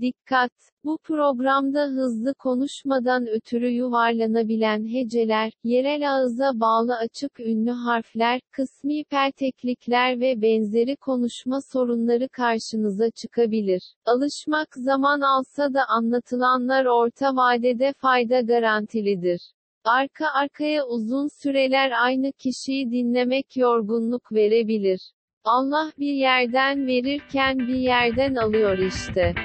Dikkat! Bu programda hızlı konuşmadan ötürü yuvarlanabilen heceler, yerel ağıza bağlı açık ünlü harfler, kısmi perteklikler ve benzeri konuşma sorunları karşınıza çıkabilir. Alışmak zaman alsa da anlatılanlar orta vadede fayda garantilidir. Arka arkaya uzun süreler aynı kişiyi dinlemek yorgunluk verebilir. Allah bir yerden verirken bir yerden alıyor işte.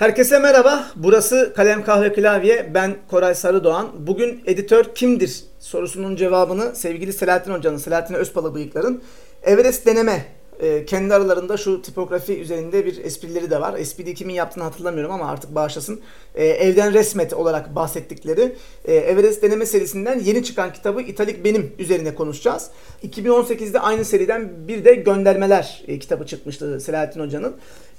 Herkese merhaba. Burası Kalem Kahve Klavye. Ben Koray Sarıdoğan. Bugün editör kimdir sorusunun cevabını sevgili Selahattin Hoca'nın, Selahattin Özpalı bıyıkların Everest deneme e, kendi aralarında şu tipografi üzerinde bir esprileri de var. Espriyi kimin yaptığını hatırlamıyorum ama artık bağışlasın. E, evden resmet olarak bahsettikleri e, Everest deneme serisinden yeni çıkan kitabı İtalik Benim üzerine konuşacağız. 2018'de aynı seriden bir de göndermeler e, kitabı çıkmıştı Selahattin Hoca'nın.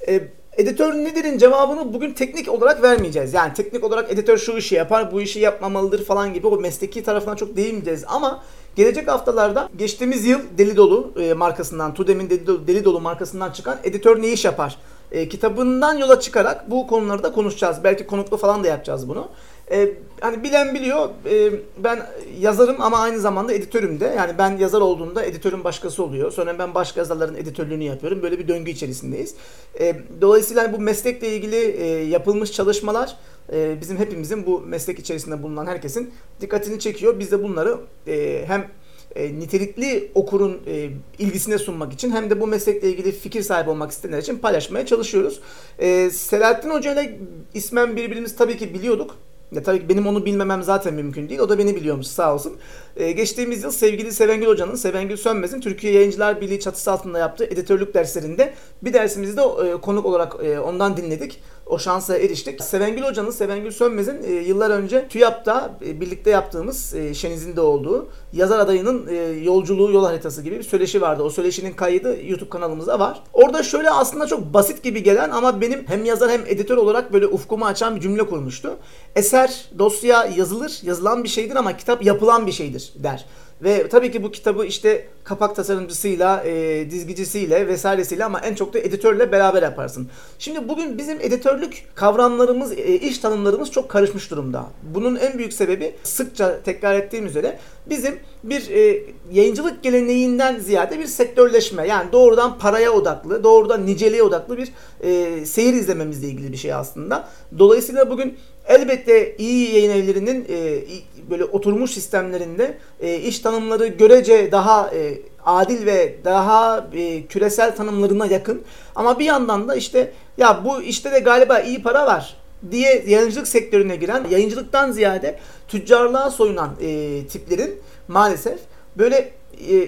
E, editör nedir'in cevabını bugün teknik olarak vermeyeceğiz. Yani teknik olarak editör şu işi yapar, bu işi yapmamalıdır falan gibi o mesleki tarafına çok değinmeyeceğiz ama Gelecek haftalarda geçtiğimiz yıl Deli Dolu e, markasından, Tudem'in Deli Dolu, markasından çıkan Editör Ne İş Yapar e, kitabından yola çıkarak bu konuları da konuşacağız. Belki konuklu falan da yapacağız bunu. E, hani bilen biliyor e, ben yazarım ama aynı zamanda editörüm de. Yani ben yazar olduğumda editörün başkası oluyor. Sonra ben başka yazarların editörlüğünü yapıyorum. Böyle bir döngü içerisindeyiz. E, dolayısıyla bu meslekle ilgili e, yapılmış çalışmalar e, bizim hepimizin bu meslek içerisinde bulunan herkesin dikkatini çekiyor. Biz de bunları e, hem e, nitelikli okurun e, ilgisine sunmak için hem de bu meslekle ilgili fikir sahibi olmak isteyenler için paylaşmaya çalışıyoruz. E, Selahattin Hoca ile ismen birbirimizi tabii ki biliyorduk. Ya tabii ki benim onu bilmemem zaten mümkün değil. O da beni biliyormuş sağ olsun. Ee, geçtiğimiz yıl sevgili Sevengül Hoca'nın, Sevengül Sönmez'in Türkiye Yayıncılar Birliği çatısı altında yaptığı editörlük derslerinde bir dersimizi de e, konuk olarak e, ondan dinledik. O şansa eriştik. Sevengül Hoca'nın, Sevengül Sönmez'in e, yıllar önce TÜYAP'ta e, birlikte yaptığımız e, Şeniz'in de olduğu yazar adayının e, yolculuğu yol haritası gibi bir söyleşi vardı. O söyleşinin kaydı YouTube kanalımızda var. Orada şöyle aslında çok basit gibi gelen ama benim hem yazar hem editör olarak böyle ufkumu açan bir cümle kurmuştu. Eser, dosya yazılır, yazılan bir şeydir ama kitap yapılan bir şeydir der. Ve tabii ki bu kitabı işte kapak tasarımcısıyla, e, dizgicisiyle vesairesiyle ama en çok da editörle beraber yaparsın. Şimdi bugün bizim editörlük kavramlarımız, e, iş tanımlarımız çok karışmış durumda. Bunun en büyük sebebi sıkça tekrar ettiğim üzere bizim bir e, yayıncılık geleneğinden ziyade bir sektörleşme yani doğrudan paraya odaklı, doğrudan niceliğe odaklı bir e, seyir izlememizle ilgili bir şey aslında. Dolayısıyla bugün elbette iyi yayın evlerinin e, böyle oturmuş sistemlerinde e, iş tanımları görece daha e, adil ve daha e, küresel tanımlarına yakın. Ama bir yandan da işte ya bu işte de galiba iyi para var diye yayıncılık sektörüne giren, yayıncılıktan ziyade tüccarlığa soyunan e, tiplerin maalesef böyle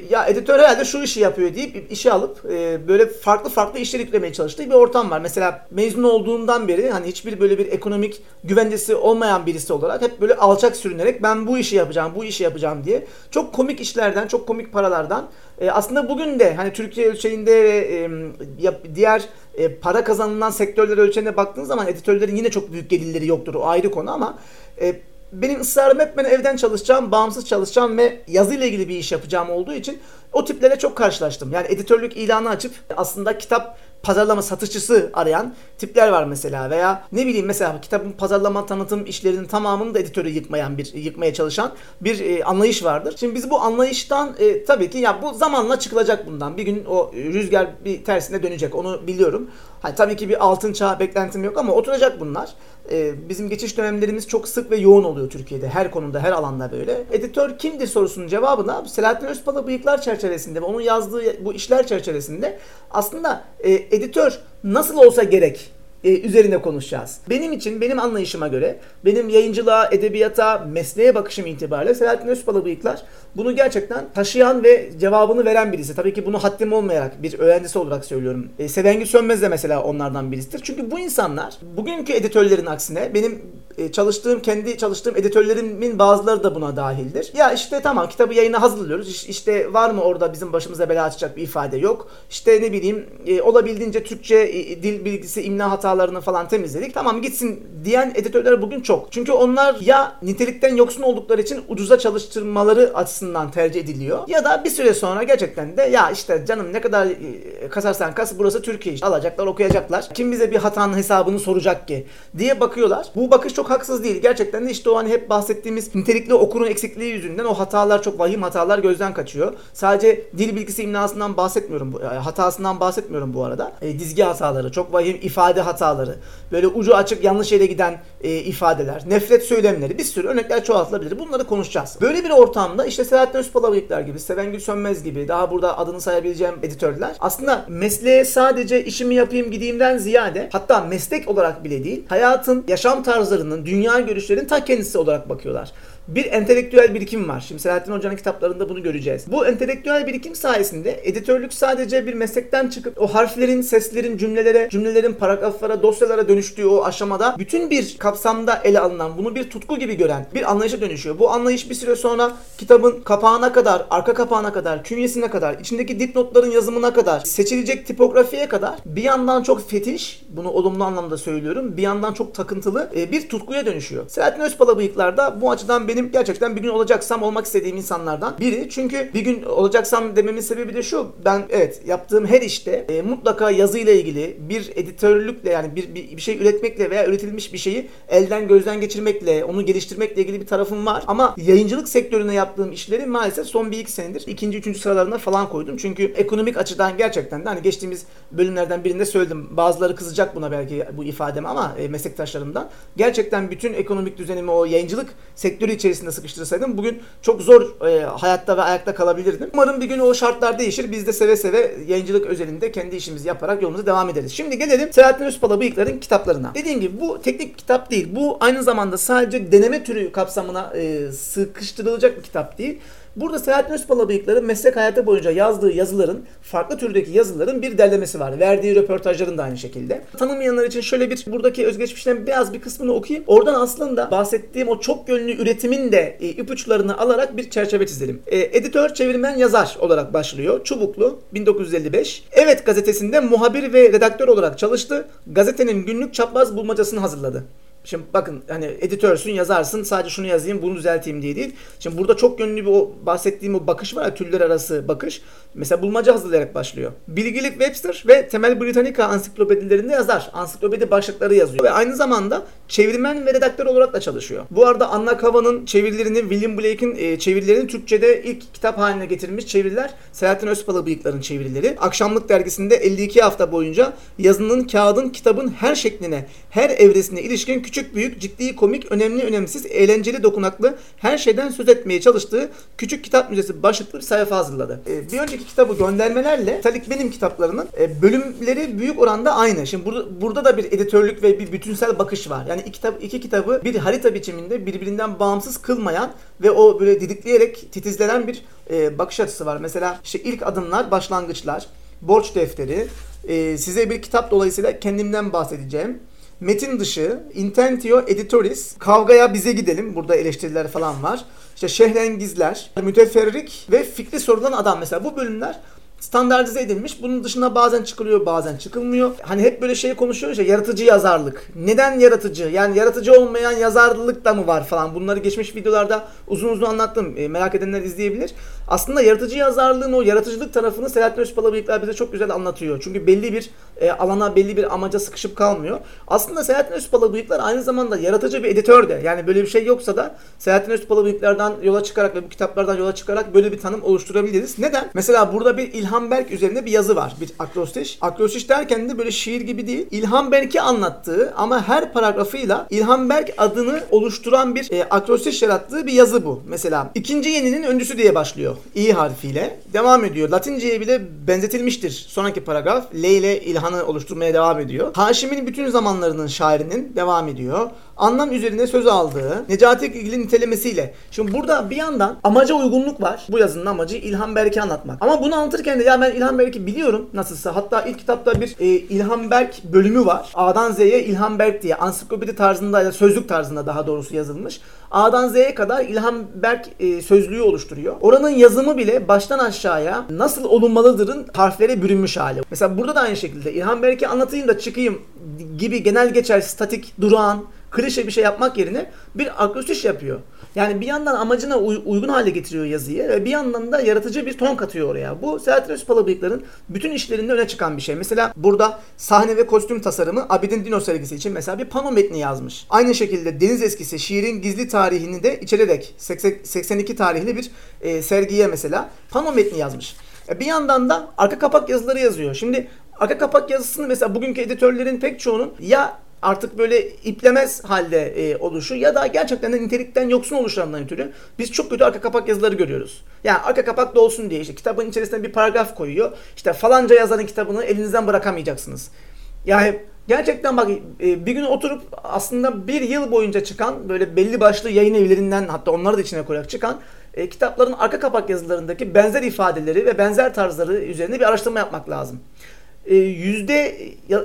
ya editör herhalde şu işi yapıyor deyip işe alıp e, böyle farklı farklı işler yüklemeye çalıştığı bir ortam var. Mesela mezun olduğundan beri hani hiçbir böyle bir ekonomik güvencesi olmayan birisi olarak hep böyle alçak sürünerek ben bu işi yapacağım, bu işi yapacağım diye çok komik işlerden, çok komik paralardan e, aslında bugün de hani Türkiye ölçeğinde ve diğer para kazanılan sektörler ölçeğine baktığınız zaman editörlerin yine çok büyük gelirleri yoktur. O ayrı konu ama benim ısrarım hep ben evden çalışacağım, bağımsız çalışacağım ve yazıyla ilgili bir iş yapacağım olduğu için o tiplere çok karşılaştım. Yani editörlük ilanı açıp aslında kitap pazarlama satışçısı arayan tipler var mesela veya ne bileyim mesela kitabın pazarlama tanıtım işlerinin tamamını da editörü yıkmayan bir yıkmaya çalışan bir e, anlayış vardır. Şimdi biz bu anlayıştan e, tabii ki ya bu zamanla çıkılacak bundan. Bir gün o rüzgar bir tersine dönecek onu biliyorum. Hani tabii ki bir altın çağ beklentim yok ama oturacak bunlar. Ee, bizim geçiş dönemlerimiz çok sık ve yoğun oluyor Türkiye'de. Her konuda, her alanda böyle. Editör kimdir sorusunun cevabı da Selahattin Özpalı bıyıklar çerçevesinde ve onun yazdığı bu işler çerçevesinde aslında e, editör nasıl olsa gerek e, üzerine konuşacağız. Benim için, benim anlayışıma göre, benim yayıncılığa, edebiyata, mesleğe bakışım itibariyle Selahattin Özpalı bıyıklar bunu gerçekten taşıyan ve cevabını veren birisi. Tabii ki bunu haddim olmayarak bir öğrencisi olarak söylüyorum. E, Sevengül Sönmez de mesela onlardan birisidir. Çünkü bu insanlar bugünkü editörlerin aksine benim çalıştığım kendi çalıştığım editörlerimin bazıları da buna dahildir. Ya işte tamam kitabı yayına hazırlıyoruz. İş- İşte var mı orada bizim başımıza bela açacak bir ifade yok. İşte ne bileyim e, olabildiğince Türkçe e, dil bilgisi, imla hatalarını falan temizledik. Tamam gitsin diyen editörler bugün çok. Çünkü onlar ya nitelikten yoksun oldukları için ucuza çalıştırmaları açısından tercih ediliyor. Ya da bir süre sonra gerçekten de ya işte canım ne kadar e, kasarsan kas burası Türkiye alacaklar okuyacaklar. Kim bize bir hatanın hesabını soracak ki diye bakıyorlar. Bu bakış çok haksız değil. Gerçekten de işte o hani hep bahsettiğimiz nitelikli okurun eksikliği yüzünden o hatalar çok vahim hatalar gözden kaçıyor. Sadece dil bilgisi imlasından bahsetmiyorum. e, Hatasından bahsetmiyorum bu arada. E, dizgi hataları, çok vahim ifade hataları, böyle ucu açık yanlış yere giden e, ifadeler, nefret söylemleri bir sürü örnekler çoğaltılabilir. Bunları konuşacağız. Böyle bir ortamda işte Selahattin Özpalabıyıklar gibi, Sevengül Sönmez gibi daha burada adını sayabileceğim editörler aslında mesleğe sadece işimi yapayım gideyimden ziyade hatta meslek olarak bile değil hayatın, yaşam tarzlarının, dünya görüşlerinin ta kendisi olarak bakıyorlar bir entelektüel birikim var. Şimdi Selahattin Hoca'nın kitaplarında bunu göreceğiz. Bu entelektüel birikim sayesinde editörlük sadece bir meslekten çıkıp o harflerin, seslerin, cümlelere, cümlelerin paragraflara, dosyalara dönüştüğü o aşamada bütün bir kapsamda ele alınan, bunu bir tutku gibi gören bir anlayışa dönüşüyor. Bu anlayış bir süre sonra kitabın kapağına kadar, arka kapağına kadar, künyesine kadar, içindeki dipnotların yazımına kadar, seçilecek tipografiye kadar bir yandan çok fetiş, bunu olumlu anlamda söylüyorum, bir yandan çok takıntılı e, bir tutkuya dönüşüyor. Selahattin Özpala bıyıklar da bu açıdan benim gerçekten bir gün olacaksam olmak istediğim insanlardan biri. Çünkü bir gün olacaksam dememin sebebi de şu. Ben evet yaptığım her işte e, mutlaka yazıyla ilgili bir editörlükle yani bir, bir, bir şey üretmekle veya üretilmiş bir şeyi elden gözden geçirmekle, onu geliştirmekle ilgili bir tarafım var. Ama yayıncılık sektörüne yaptığım işleri maalesef son bir iki senedir ikinci, üçüncü sıralarına falan koydum. Çünkü ekonomik açıdan gerçekten de hani geçtiğimiz bölümlerden birinde söyledim. Bazıları kızacak buna belki bu ifademe ama e, meslektaşlarımdan. Gerçekten bütün ekonomik düzenimi o yayıncılık sektörü içerisinde sıkıştırsaydım bugün çok zor e, hayatta ve ayakta kalabilirdim. Umarım bir gün o şartlar değişir. Biz de seve seve yayıncılık özelinde kendi işimizi yaparak yolumuza devam ederiz. Şimdi gelelim Selahattin Özpala Bıyıklar'ın kitaplarına. Dediğim gibi bu teknik kitap değil. Bu aynı zamanda sadece deneme türü kapsamına e, sıkıştırılacak bir kitap değil. Burada Selahattin Özpala Bıyıklar'ın meslek hayatı boyunca yazdığı yazıların, farklı türdeki yazıların bir derlemesi var. Verdiği röportajların da aynı şekilde. Tanımayanlar için şöyle bir buradaki özgeçmişten biraz bir kısmını okuyayım. Oradan aslında bahsettiğim o çok yönlü üretimin de e, ipuçlarını alarak bir çerçeve çizelim. E, editör, çevirmen, yazar olarak başlıyor. Çubuklu, 1955. Evet gazetesinde muhabir ve redaktör olarak çalıştı. Gazetenin günlük çapraz bulmacasını hazırladı. Şimdi bakın hani editörsün yazarsın sadece şunu yazayım bunu düzelteyim diye değil. Şimdi burada çok yönlü bir o bahsettiğim o bakış var ya türler arası bakış. Mesela bulmaca hazırlayarak başlıyor. Bilgilik Webster ve Temel Britannica ansiklopedilerinde yazar. Ansiklopedi başlıkları yazıyor. Ve aynı zamanda çevirmen ve redaktör olarak da çalışıyor. Bu arada Anna Kava'nın çevirilerini, William Blake'in e, çevirilerini Türkçe'de ilk kitap haline getirmiş çeviriler Selahattin Özpala Bıyıklar'ın çevirileri. Akşamlık dergisinde 52 hafta boyunca yazının, kağıdın, kitabın her şekline, her evresine ilişkin küçük büyük, ciddi, komik, önemli, önemsiz, eğlenceli, dokunaklı her şeyden söz etmeye çalıştığı küçük kitap müzesi başlıklı bir sayfa hazırladı. E, bir önceki kitabı göndermelerle Talik Benim kitaplarının e, bölümleri büyük oranda aynı. Şimdi burada, burada da bir editörlük ve bir bütünsel bakış var. Yani iki, kitap, iki kitabı bir harita biçiminde birbirinden bağımsız kılmayan ve o böyle didikleyerek titizlenen bir e, bakış açısı var. Mesela işte ilk adımlar, başlangıçlar, borç defteri, e, size bir kitap dolayısıyla kendimden bahsedeceğim. Metin dışı, intentio editoris, kavgaya bize gidelim. Burada eleştiriler falan var. İşte şehrengizler, müteferrik ve fikri sorulan adam mesela bu bölümler standartize edilmiş. Bunun dışına bazen çıkılıyor, bazen çıkılmıyor. Hani hep böyle şey konuşuyoruz ya yaratıcı yazarlık. Neden yaratıcı? Yani yaratıcı olmayan yazarlık da mı var falan. Bunları geçmiş videolarda uzun uzun anlattım. E, merak edenler izleyebilir. Aslında yaratıcı yazarlığın o yaratıcılık tarafını Selahattin Özpala Bıyıklar bize çok güzel anlatıyor. Çünkü belli bir e, alana, belli bir amaca sıkışıp kalmıyor. Aslında Selahattin Özpala Bıyıklar aynı zamanda yaratıcı bir editör de. Yani böyle bir şey yoksa da Selahattin Özpala Bıyıklardan yola çıkarak ve bu kitaplardan yola çıkarak böyle bir tanım oluşturabiliriz. Neden? Mesela burada bir İlhan Berk üzerinde bir yazı var. Bir akrostiş. Akrostiş derken de böyle şiir gibi değil. İlhan Berk'i anlattığı ama her paragrafıyla İlhan Berk adını oluşturan bir e, akrostiş yarattığı bir yazı bu. Mesela ikinci yeninin öncüsü diye başlıyor. İ harfiyle. Devam ediyor. Latinceye bile benzetilmiştir. Sonraki paragraf L ile İlhan'ı oluşturmaya devam ediyor. Haşim'in bütün zamanlarının şairinin devam ediyor. Anlam üzerine söz aldığı Necati ilgili nitelemesiyle. Şimdi burada bir yandan amaca uygunluk var. Bu yazının amacı İlhan Berk'i anlatmak. Ama bunu anlatırken de ya ben İlhan Berk'i biliyorum nasılsa. Hatta ilk kitapta bir e, İlhan Berk bölümü var. A'dan Z'ye İlhan Berk diye ansiklopedi tarzında ya sözlük tarzında daha doğrusu yazılmış. A'dan Z'ye kadar İlhan Berk e, sözlüğü oluşturuyor. Oranın yazımı bile baştan aşağıya nasıl olunmalıdırın harflere bürünmüş hali. Mesela burada da aynı şekilde İlhan Berk'i anlatayım da çıkayım gibi genel geçer, statik, durağan, klişe bir şey yapmak yerine bir akrostiş yapıyor. Yani bir yandan amacına uy- uygun hale getiriyor yazıyı ve bir yandan da yaratıcı bir ton katıyor oraya. Bu Selahattin Özpala bıyıkların bütün işlerinde öne çıkan bir şey. Mesela burada sahne ve kostüm tasarımı Abidin Dino sergisi için mesela bir pano metni yazmış. Aynı şekilde Deniz Eskisi şiirin gizli tarihini de içererek 82 tarihli bir e, sergiye mesela pano metni yazmış. E, bir yandan da arka kapak yazıları yazıyor. Şimdi arka kapak yazısını mesela bugünkü editörlerin pek çoğunun ya artık böyle iplemez halde e, oluşu ya da gerçekten de nitelikten yoksun oluşlarından ötürü biz çok kötü arka kapak yazıları görüyoruz. Yani arka kapak da olsun diye işte kitabın içerisine bir paragraf koyuyor. İşte falanca yazarın kitabını elinizden bırakamayacaksınız. Yani gerçekten bak e, bir gün oturup aslında bir yıl boyunca çıkan böyle belli başlı yayın evlerinden hatta onları da içine koyarak çıkan e, kitapların arka kapak yazılarındaki benzer ifadeleri ve benzer tarzları üzerine bir araştırma yapmak lazım e, yüzde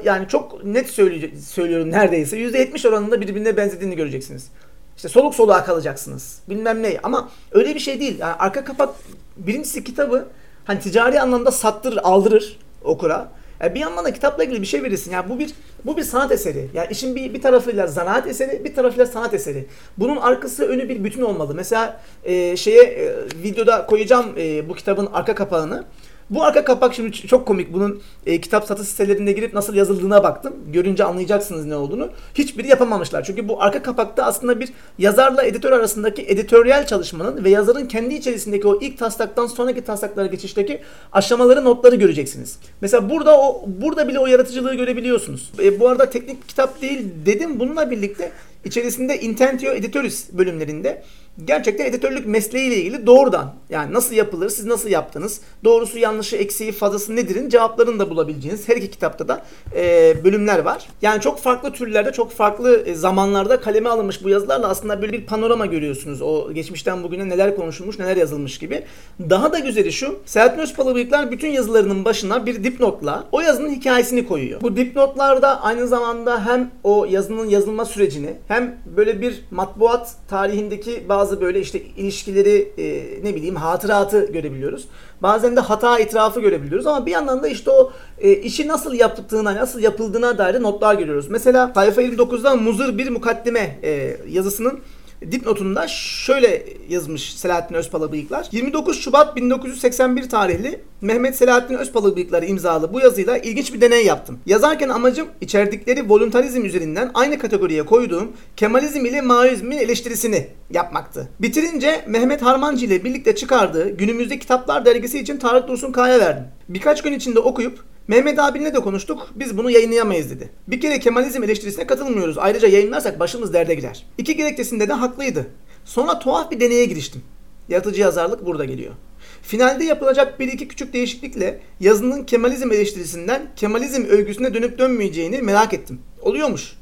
yani çok net söylüyorum neredeyse yüzde yetmiş oranında birbirine benzediğini göreceksiniz. İşte soluk soluğa kalacaksınız. Bilmem ne ama öyle bir şey değil. Yani arka kapak birincisi kitabı hani ticari anlamda sattırır, aldırır okura. Yani bir yandan da kitapla ilgili bir şey verirsin. Yani bu bir bu bir sanat eseri. Yani işin bir bir tarafıyla zanaat eseri, bir tarafıyla sanat eseri. Bunun arkası önü bir bütün olmalı. Mesela e, şeye e, videoda koyacağım e, bu kitabın arka kapağını. Bu arka kapak şimdi çok komik. Bunun e, kitap satış sitelerinde girip nasıl yazıldığına baktım. Görünce anlayacaksınız ne olduğunu. Hiçbiri yapamamışlar. Çünkü bu arka kapakta aslında bir yazarla editör arasındaki editoryal çalışmanın ve yazarın kendi içerisindeki o ilk taslaktan sonraki taslaklara geçişteki aşamaları, notları göreceksiniz. Mesela burada o burada bile o yaratıcılığı görebiliyorsunuz. E, bu arada teknik kitap değil dedim. Bununla birlikte içerisinde Intentio Editoris bölümlerinde gerçekten editörlük mesleğiyle ilgili doğrudan yani nasıl yapılır, siz nasıl yaptınız, doğrusu yanlışı, eksiği, fazlası nedirin cevaplarını da bulabileceğiniz her iki kitapta da e, bölümler var. Yani çok farklı türlerde, çok farklı e, zamanlarda kaleme alınmış bu yazılarla aslında böyle bir panorama görüyorsunuz. O geçmişten bugüne neler konuşulmuş, neler yazılmış gibi. Daha da güzeli şu, Selahattin Özpalı bıyıklar bütün yazılarının başına bir dipnotla o yazının hikayesini koyuyor. Bu dipnotlarda aynı zamanda hem o yazının yazılma sürecini hem böyle bir matbuat tarihindeki bazı böyle işte ilişkileri e, ne bileyim hatıratı görebiliyoruz. Bazen de hata itirafı görebiliyoruz ama bir yandan da işte o e, işi nasıl yaptığına, nasıl yapıldığına dair notlar görüyoruz. Mesela sayfa 59'da muzır bir mukaddime e, yazısının dipnotunda şöyle yazmış Selahattin Özpala Bıyıklar. 29 Şubat 1981 tarihli Mehmet Selahattin Özpala Bıyıkları imzalı bu yazıyla ilginç bir deney yaptım. Yazarken amacım içerdikleri voluntarizm üzerinden aynı kategoriye koyduğum Kemalizm ile Maoizmin eleştirisini yapmaktı. Bitirince Mehmet Harmancı ile birlikte çıkardığı günümüzde kitaplar dergisi için Tarık Dursun Kaya verdim. Birkaç gün içinde okuyup Mehmet abinle de konuştuk. Biz bunu yayınlayamayız dedi. Bir kere Kemalizm eleştirisine katılmıyoruz. Ayrıca yayınlarsak başımız derde girer. İki gerekçesinde de haklıydı. Sonra tuhaf bir deneye giriştim. Yaratıcı yazarlık burada geliyor. Finalde yapılacak bir iki küçük değişiklikle yazının Kemalizm eleştirisinden Kemalizm övgüsüne dönüp dönmeyeceğini merak ettim. Oluyormuş.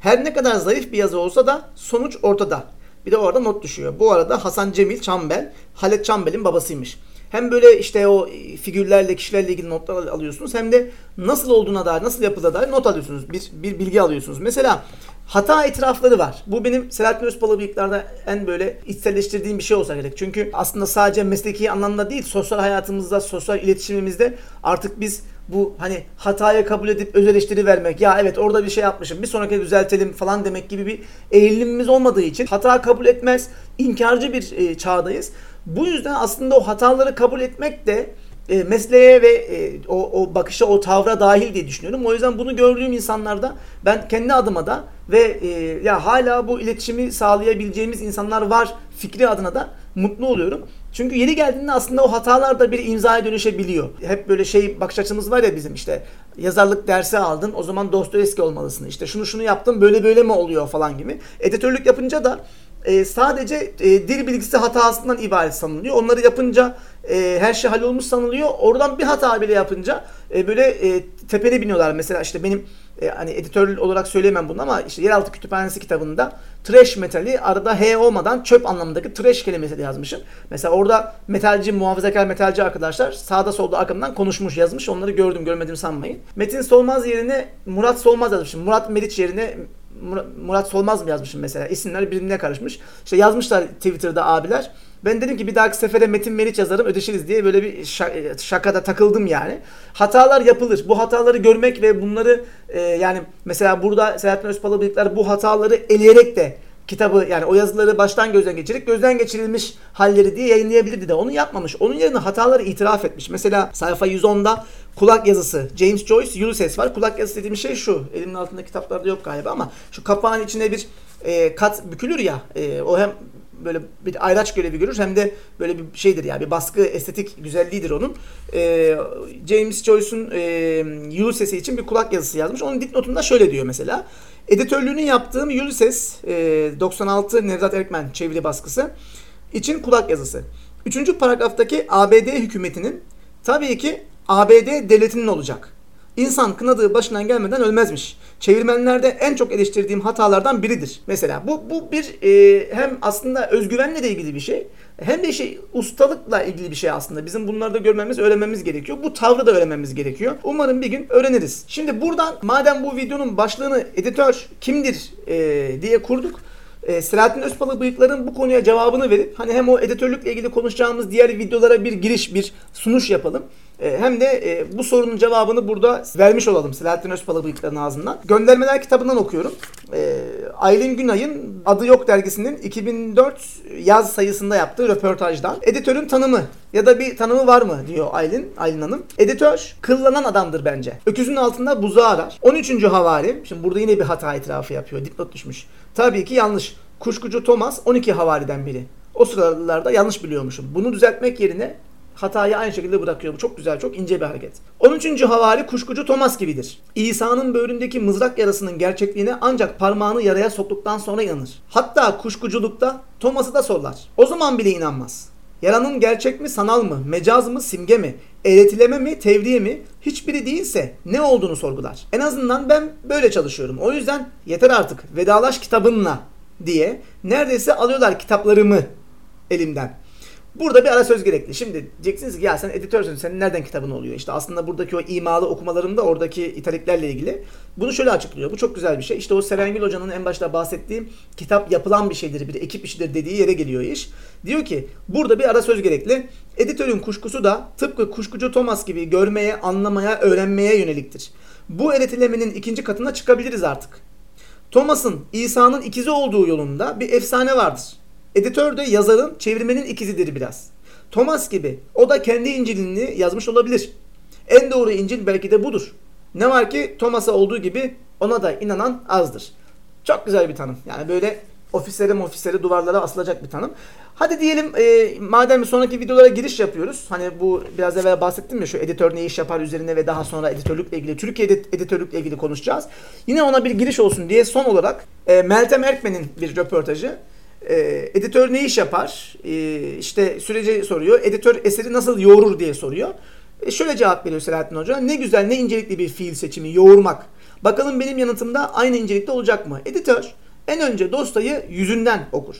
Her ne kadar zayıf bir yazı olsa da sonuç ortada. Bir de orada not düşüyor. Bu arada Hasan Cemil Çambel, Halet Çambel'in babasıymış hem böyle işte o figürlerle, kişilerle ilgili notlar alıyorsunuz hem de nasıl olduğuna dair, nasıl yapıldığına dair not alıyorsunuz. Bir, bir bilgi alıyorsunuz. Mesela hata itirafları var. Bu benim Selahattin Özpalı bıyıklarda en böyle içselleştirdiğim bir şey olsa gerek. Çünkü aslında sadece mesleki anlamda değil, sosyal hayatımızda, sosyal iletişimimizde artık biz bu hani hataya kabul edip öz eleştiri vermek ya evet orada bir şey yapmışım bir sonraki düzeltelim falan demek gibi bir eğilimimiz olmadığı için hata kabul etmez inkarcı bir e, çağdayız. Bu yüzden aslında o hataları kabul etmek de e, mesleğe ve e, o, o bakışa, o tavra dahil diye düşünüyorum. O yüzden bunu gördüğüm insanlarda ben kendi adıma da ve e, ya hala bu iletişimi sağlayabileceğimiz insanlar var fikri adına da mutlu oluyorum. Çünkü yeri geldiğinde aslında o hatalar da bir imzaya dönüşebiliyor. Hep böyle şey bakış açımız var ya bizim işte yazarlık dersi aldın o zaman Dostoyevski olmalısın. İşte şunu şunu yaptım böyle böyle mi oluyor falan gibi. Editörlük yapınca da e, sadece e, dil bilgisi hatasından ibaret sanılıyor. Onları yapınca e, her şey hallolmuş sanılıyor. Oradan bir hata bile yapınca e, böyle e, tepene biniyorlar. Mesela işte benim e, hani editör olarak söyleyemem bunu ama işte Yeraltı Kütüphanesi kitabında trash metali arada H olmadan çöp anlamındaki trash kelimesi yazmışım. Mesela orada metalci, muhafazakar metalci arkadaşlar sağda solda arkamdan konuşmuş yazmış. Onları gördüm görmedim sanmayın. Metin Solmaz yerine Murat Solmaz yazmışım. Murat Meriç yerine Murat Solmaz mı yazmışım mesela? İsimler birbirine karışmış. İşte yazmışlar Twitter'da abiler. Ben dedim ki bir dahaki sefere Metin Meriç yazarım ödeşiriz diye böyle bir şakada takıldım yani. Hatalar yapılır. Bu hataları görmek ve bunları e, yani mesela burada Selahattin Özpalı bıyıklar bu hataları eleyerek de kitabı yani o yazıları baştan gözden geçirip gözden geçirilmiş halleri diye yayınlayabilirdi de onu yapmamış. Onun yerine hataları itiraf etmiş. Mesela sayfa 110'da kulak yazısı James Joyce Ulysses var. Kulak yazısı dediğim şey şu. Elimin altında kitaplarda yok galiba ama şu kapağın içine bir e, kat bükülür ya. E, o hem böyle bir ayraç görevi görür hem de böyle bir şeydir yani bir baskı estetik güzelliğidir onun. E, James Joyce'un e, Ulysses'i için bir kulak yazısı yazmış. Onun dipnotunda şöyle diyor mesela. Editörlüğünü yaptığım Ulysses e, 96 Nevzat Erkmen çeviri baskısı için kulak yazısı. Üçüncü paragraftaki ABD hükümetinin tabii ki ABD devletinin olacak. İnsan kınadığı başından gelmeden ölmezmiş. Çevirmenlerde en çok eleştirdiğim hatalardan biridir. Mesela bu bu bir e, hem aslında özgüvenle de ilgili bir şey hem de şey ustalıkla ilgili bir şey aslında. Bizim bunları da görmemiz, öğrenmemiz gerekiyor. Bu tavrı da öğrenmemiz gerekiyor. Umarım bir gün öğreniriz. Şimdi buradan madem bu videonun başlığını editör kimdir e, diye kurduk e, Selahattin Özpalı bıyıkların bu konuya cevabını verip hani hem o editörlükle ilgili konuşacağımız diğer videolara bir giriş, bir sunuş yapalım. E, hem de e, bu sorunun cevabını burada vermiş olalım Selahattin Özpalı bıyıkların ağzından. Göndermeler kitabından okuyorum. E, Aylin Günay'ın Adı Yok dergisinin 2004 yaz sayısında yaptığı röportajdan. Editörün tanımı ya da bir tanımı var mı diyor Aylin, Aylin Hanım. Editör kıllanan adamdır bence. Öküzün altında buzu arar. 13. havari. Şimdi burada yine bir hata itirafı yapıyor. Dipnot düşmüş. Tabii ki yanlış. Kuşkucu Thomas 12 havariden biri. O sıralarda yanlış biliyormuşum. Bunu düzeltmek yerine hatayı aynı şekilde bırakıyor. Bu çok güzel, çok ince bir hareket. 13. havari kuşkucu Thomas gibidir. İsa'nın böğründeki mızrak yarasının gerçekliğine ancak parmağını yaraya soktuktan sonra inanır. Hatta kuşkuculukta Thomas'ı da sorlar. O zaman bile inanmaz. Yaranın gerçek mi, sanal mı, mecaz mı, simge mi, eğretileme mi, tevriye mi hiçbiri değilse ne olduğunu sorgular. En azından ben böyle çalışıyorum. O yüzden yeter artık vedalaş kitabınla diye neredeyse alıyorlar kitaplarımı elimden. Burada bir ara söz gerekli. Şimdi diyeceksiniz ki ya sen editörsün senin nereden kitabın oluyor? İşte aslında buradaki o imalı okumalarım da oradaki italiklerle ilgili. Bunu şöyle açıklıyor. Bu çok güzel bir şey. İşte o Serengil Hoca'nın en başta bahsettiği kitap yapılan bir şeydir, bir ekip işidir dediği yere geliyor iş. Diyor ki burada bir ara söz gerekli. Editörün kuşkusu da tıpkı kuşkucu Thomas gibi görmeye, anlamaya, öğrenmeye yöneliktir. Bu eritilemenin ikinci katına çıkabiliriz artık. Thomas'ın İsa'nın ikizi olduğu yolunda bir efsane vardır. Editör de yazarın, çevirmenin ikizidir biraz. Thomas gibi o da kendi İncil'ini yazmış olabilir. En doğru İncil belki de budur. Ne var ki Thomas'a olduğu gibi ona da inanan azdır. Çok güzel bir tanım. Yani böyle ofisleri ofisleri duvarlara asılacak bir tanım. Hadi diyelim e, madem sonraki videolara giriş yapıyoruz. Hani bu biraz evvel bahsettim ya şu editör ne iş yapar üzerine ve daha sonra editörlükle ilgili, Türkiye editörlükle ilgili konuşacağız. Yine ona bir giriş olsun diye son olarak e, Meltem Erkmen'in bir röportajı. E, editör ne iş yapar? E, işte süreci soruyor. Editör eseri nasıl yoğurur diye soruyor. E, şöyle cevap veriyor Selahattin Hoca. Ne güzel ne incelikli bir fiil seçimi yoğurmak. Bakalım benim yanıtımda aynı incelikte olacak mı? Editör en önce dosyayı yüzünden okur.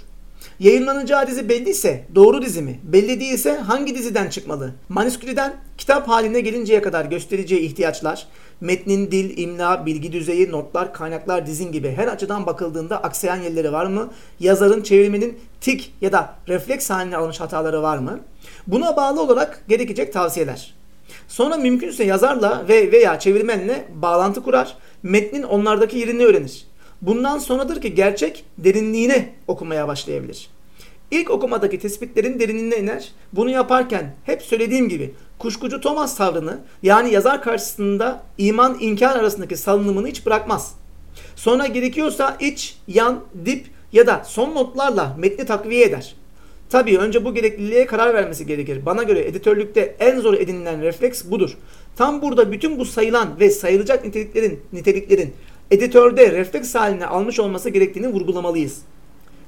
Yayınlanacağı dizi belliyse doğru dizi mi? Belli değilse hangi diziden çıkmalı? Manüskriden kitap haline gelinceye kadar göstereceği ihtiyaçlar, metnin dil, imla, bilgi düzeyi, notlar, kaynaklar, dizin gibi her açıdan bakıldığında aksayan yerleri var mı? Yazarın, çevirmenin tik ya da refleks haline almış hataları var mı? Buna bağlı olarak gerekecek tavsiyeler. Sonra mümkünse yazarla ve veya çevirmenle bağlantı kurar, metnin onlardaki yerini öğrenir. Bundan sonradır ki gerçek derinliğine okumaya başlayabilir. İlk okumadaki tespitlerin derinliğine iner. Bunu yaparken hep söylediğim gibi kuşkucu Thomas tavrını yani yazar karşısında iman inkar arasındaki salınımını hiç bırakmaz. Sonra gerekiyorsa iç, yan, dip ya da son notlarla metni takviye eder. Tabii önce bu gerekliliğe karar vermesi gerekir. Bana göre editörlükte en zor edinilen refleks budur. Tam burada bütün bu sayılan ve sayılacak niteliklerin, niteliklerin editörde refleks haline almış olması gerektiğini vurgulamalıyız.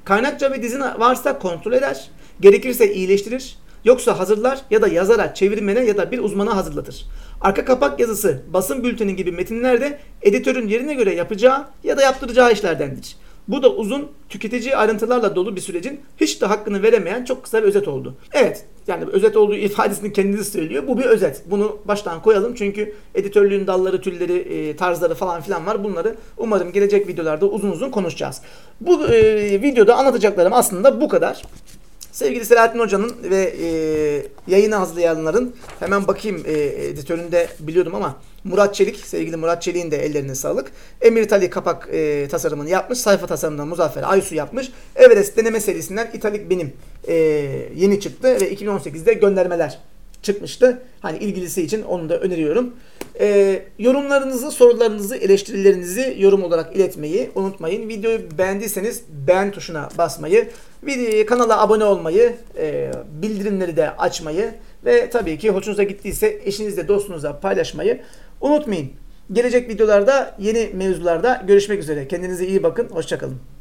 Kaynakça ve dizin varsa kontrol eder, gerekirse iyileştirir, Yoksa hazırlar ya da yazara, çevirmene ya da bir uzmana hazırlatır. Arka kapak yazısı, basın bülteni gibi metinlerde editörün yerine göre yapacağı ya da yaptıracağı işlerdendir. Bu da uzun, tüketici ayrıntılarla dolu bir sürecin hiç de hakkını veremeyen çok kısa bir özet oldu. Evet, yani özet olduğu ifadesini kendisi söylüyor. Bu bir özet. Bunu baştan koyalım çünkü editörlüğün dalları, tülleri, e, tarzları falan filan var. Bunları umarım gelecek videolarda uzun uzun konuşacağız. Bu e, videoda anlatacaklarım aslında bu kadar. Sevgili Selahattin Hoca'nın ve e, yayını hazırlayanların hemen bakayım e, editöründe biliyordum ama Murat Çelik, sevgili Murat Çelik'in de ellerine sağlık. Emir Ali kapak e, tasarımını yapmış. Sayfa tasarımını Muzaffer Aysu yapmış. Everest deneme serisinden İtalik benim e, yeni çıktı ve 2018'de göndermeler çıkmıştı. Hani ilgilisi için onu da öneriyorum. E, yorumlarınızı, sorularınızı, eleştirilerinizi yorum olarak iletmeyi unutmayın. Videoyu beğendiyseniz beğen tuşuna basmayı, video, kanala abone olmayı, e, bildirimleri de açmayı ve tabii ki hoşunuza gittiyse eşinizle dostunuza paylaşmayı unutmayın. Gelecek videolarda yeni mevzularda görüşmek üzere. Kendinize iyi bakın. Hoşçakalın.